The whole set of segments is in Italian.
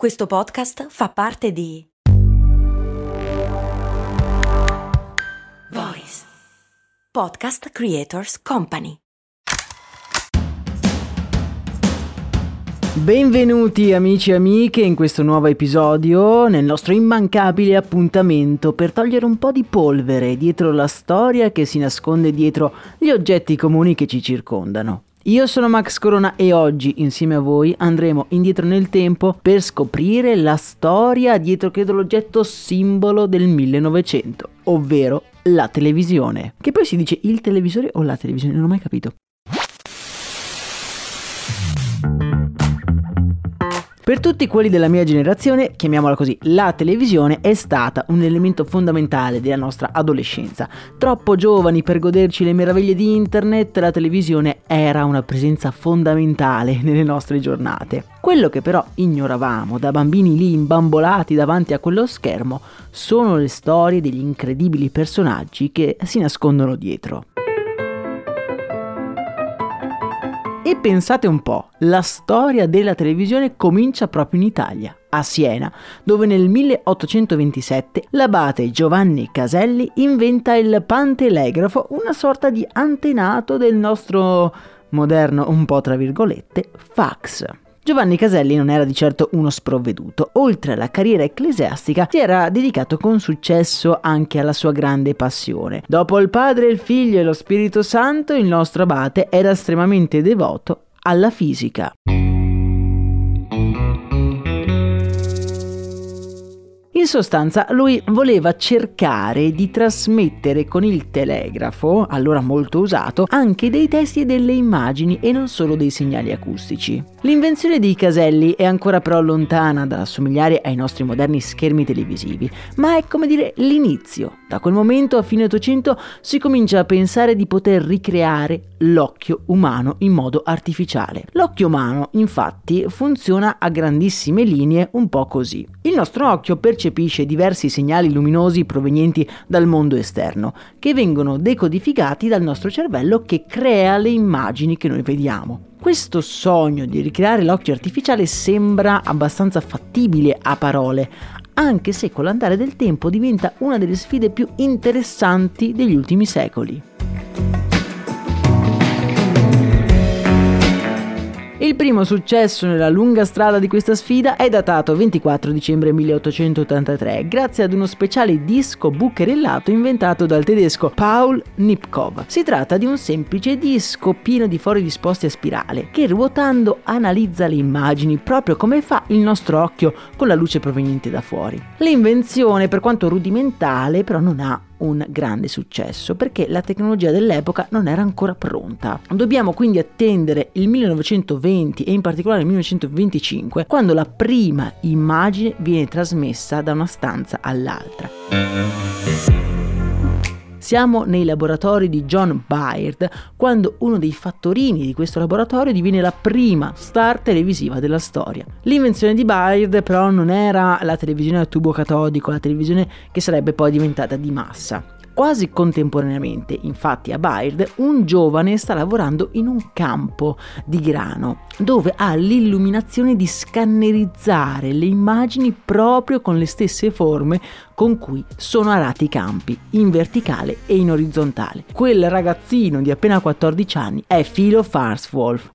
Questo podcast fa parte di Voice Podcast Creators Company. Benvenuti amici e amiche in questo nuovo episodio, nel nostro immancabile appuntamento per togliere un po' di polvere dietro la storia che si nasconde dietro gli oggetti comuni che ci circondano. Io sono Max Corona e oggi insieme a voi andremo indietro nel tempo per scoprire la storia dietro credo l'oggetto simbolo del 1900, ovvero la televisione. Che poi si dice il televisore o la televisione, non ho mai capito. Per tutti quelli della mia generazione, chiamiamola così, la televisione è stata un elemento fondamentale della nostra adolescenza. Troppo giovani per goderci le meraviglie di internet, la televisione era una presenza fondamentale nelle nostre giornate. Quello che però ignoravamo da bambini lì imbambolati davanti a quello schermo sono le storie degli incredibili personaggi che si nascondono dietro. E pensate un po', la storia della televisione comincia proprio in Italia, a Siena, dove nel 1827 l'abate Giovanni Caselli inventa il pantelegrafo, una sorta di antenato del nostro moderno, un po' tra virgolette, fax. Giovanni Caselli non era di certo uno sprovveduto. Oltre alla carriera ecclesiastica, si era dedicato con successo anche alla sua grande passione. Dopo il Padre, il Figlio e lo Spirito Santo, il nostro abate era estremamente devoto alla fisica. Sostanza, lui voleva cercare di trasmettere con il telegrafo, allora molto usato, anche dei testi e delle immagini e non solo dei segnali acustici. L'invenzione dei caselli è ancora però lontana dall'assomigliare ai nostri moderni schermi televisivi, ma è come dire l'inizio. Da quel momento, a fine 800, si comincia a pensare di poter ricreare l'occhio umano in modo artificiale. L'occhio umano, infatti, funziona a grandissime linee un po' così. Il nostro occhio percepisce diversi segnali luminosi provenienti dal mondo esterno, che vengono decodificati dal nostro cervello che crea le immagini che noi vediamo. Questo sogno di ricreare l'occhio artificiale sembra abbastanza fattibile a parole, anche se con l'andare del tempo diventa una delle sfide più interessanti degli ultimi secoli. Il primo successo nella lunga strada di questa sfida è datato 24 dicembre 1883 grazie ad uno speciale disco bucherellato inventato dal tedesco Paul Nipkow. Si tratta di un semplice disco pieno di fori disposti a spirale che ruotando analizza le immagini proprio come fa il nostro occhio con la luce proveniente da fuori. L'invenzione, per quanto rudimentale, però non ha un grande successo perché la tecnologia dell'epoca non era ancora pronta. Dobbiamo quindi attendere il 1920 e in particolare il 1925 quando la prima immagine viene trasmessa da una stanza all'altra. Siamo nei laboratori di John Baird quando uno dei fattorini di questo laboratorio diviene la prima star televisiva della storia. L'invenzione di Baird però non era la televisione a tubo catodico, la televisione che sarebbe poi diventata di massa. Quasi contemporaneamente, infatti, a Baird un giovane sta lavorando in un campo di grano dove ha l'illuminazione di scannerizzare le immagini proprio con le stesse forme con cui sono arati i campi, in verticale e in orizzontale. Quel ragazzino di appena 14 anni è Philo Farswolf.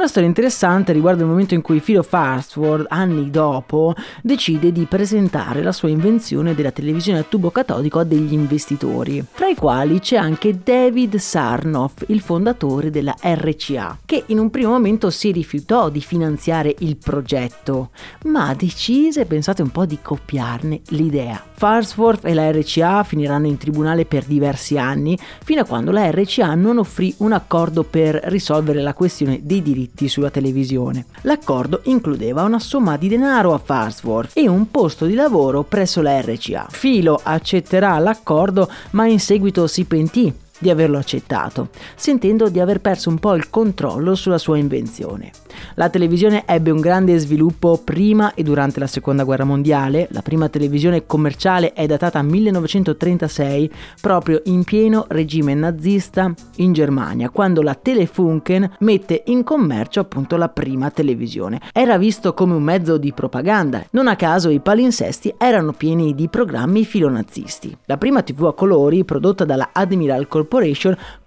Una storia interessante riguarda il momento in cui Philo Farnsworth, anni dopo, decide di presentare la sua invenzione della televisione a tubo catodico a degli investitori, tra i quali c'è anche David Sarnoff, il fondatore della RCA, che in un primo momento si rifiutò di finanziare il progetto, ma decise, pensate un po', di copiarne l'idea. Farnsworth e la RCA finiranno in tribunale per diversi anni, fino a quando la RCA non offrì un accordo per risolvere la questione dei diritti sulla televisione. L'accordo includeva una somma di denaro a Farnsworth e un posto di lavoro presso la RCA. Filo accetterà l'accordo ma in seguito si pentì di averlo accettato, sentendo di aver perso un po' il controllo sulla sua invenzione. La televisione ebbe un grande sviluppo prima e durante la seconda guerra mondiale, la prima televisione commerciale è datata 1936, proprio in pieno regime nazista in Germania, quando la Telefunken mette in commercio appunto la prima televisione. Era visto come un mezzo di propaganda, non a caso i palinsesti erano pieni di programmi filonazisti. La prima TV a colori, prodotta dalla Admiral Corporation,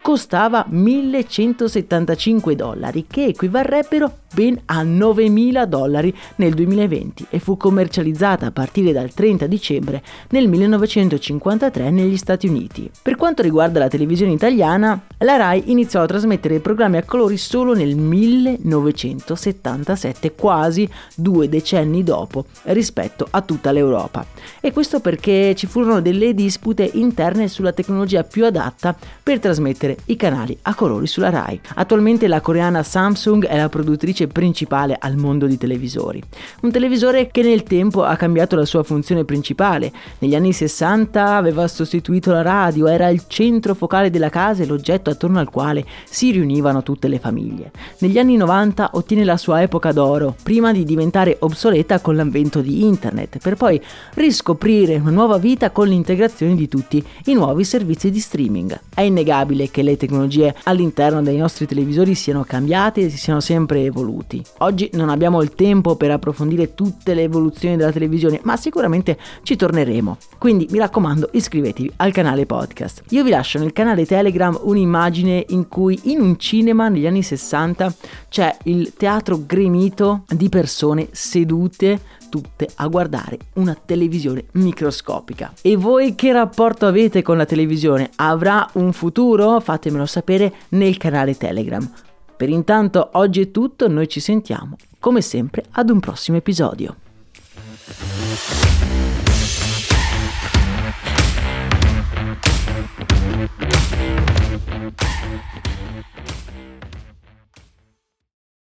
costava 1175 dollari, che equivarrebbero ben a 9.000 dollari nel 2020 e fu commercializzata a partire dal 30 dicembre nel 1953 negli Stati Uniti. Per quanto riguarda la televisione italiana, la RAI iniziò a trasmettere programmi a colori solo nel 1977, quasi due decenni dopo rispetto a tutta l'Europa. E questo perché ci furono delle dispute interne sulla tecnologia più adatta per trasmettere i canali a colori sulla RAI. Attualmente la coreana Samsung è la produttrice principale al mondo di televisori. Un televisore che nel tempo ha cambiato la sua funzione principale. Negli anni 60 aveva sostituito la radio, era il centro focale della casa e l'oggetto attorno al quale si riunivano tutte le famiglie. Negli anni 90 ottiene la sua epoca d'oro, prima di diventare obsoleta con l'avvento di internet, per poi riscoprire una nuova vita con l'integrazione di tutti i nuovi servizi di streaming. È innegabile che le tecnologie all'interno dei nostri televisori siano cambiate e si siano sempre evoluti. Oggi non abbiamo il tempo per approfondire tutte le evoluzioni della televisione, ma sicuramente ci torneremo. Quindi mi raccomando, iscrivetevi al canale podcast. Io vi lascio nel canale Telegram un'immagine in cui in un cinema negli anni 60 c'è il teatro gremito di persone sedute tutte a guardare una televisione microscopica. E voi che rapporto avete con la televisione? Avrà un futuro? Fatemelo sapere nel canale Telegram. Per intanto oggi è tutto, noi ci sentiamo come sempre ad un prossimo episodio.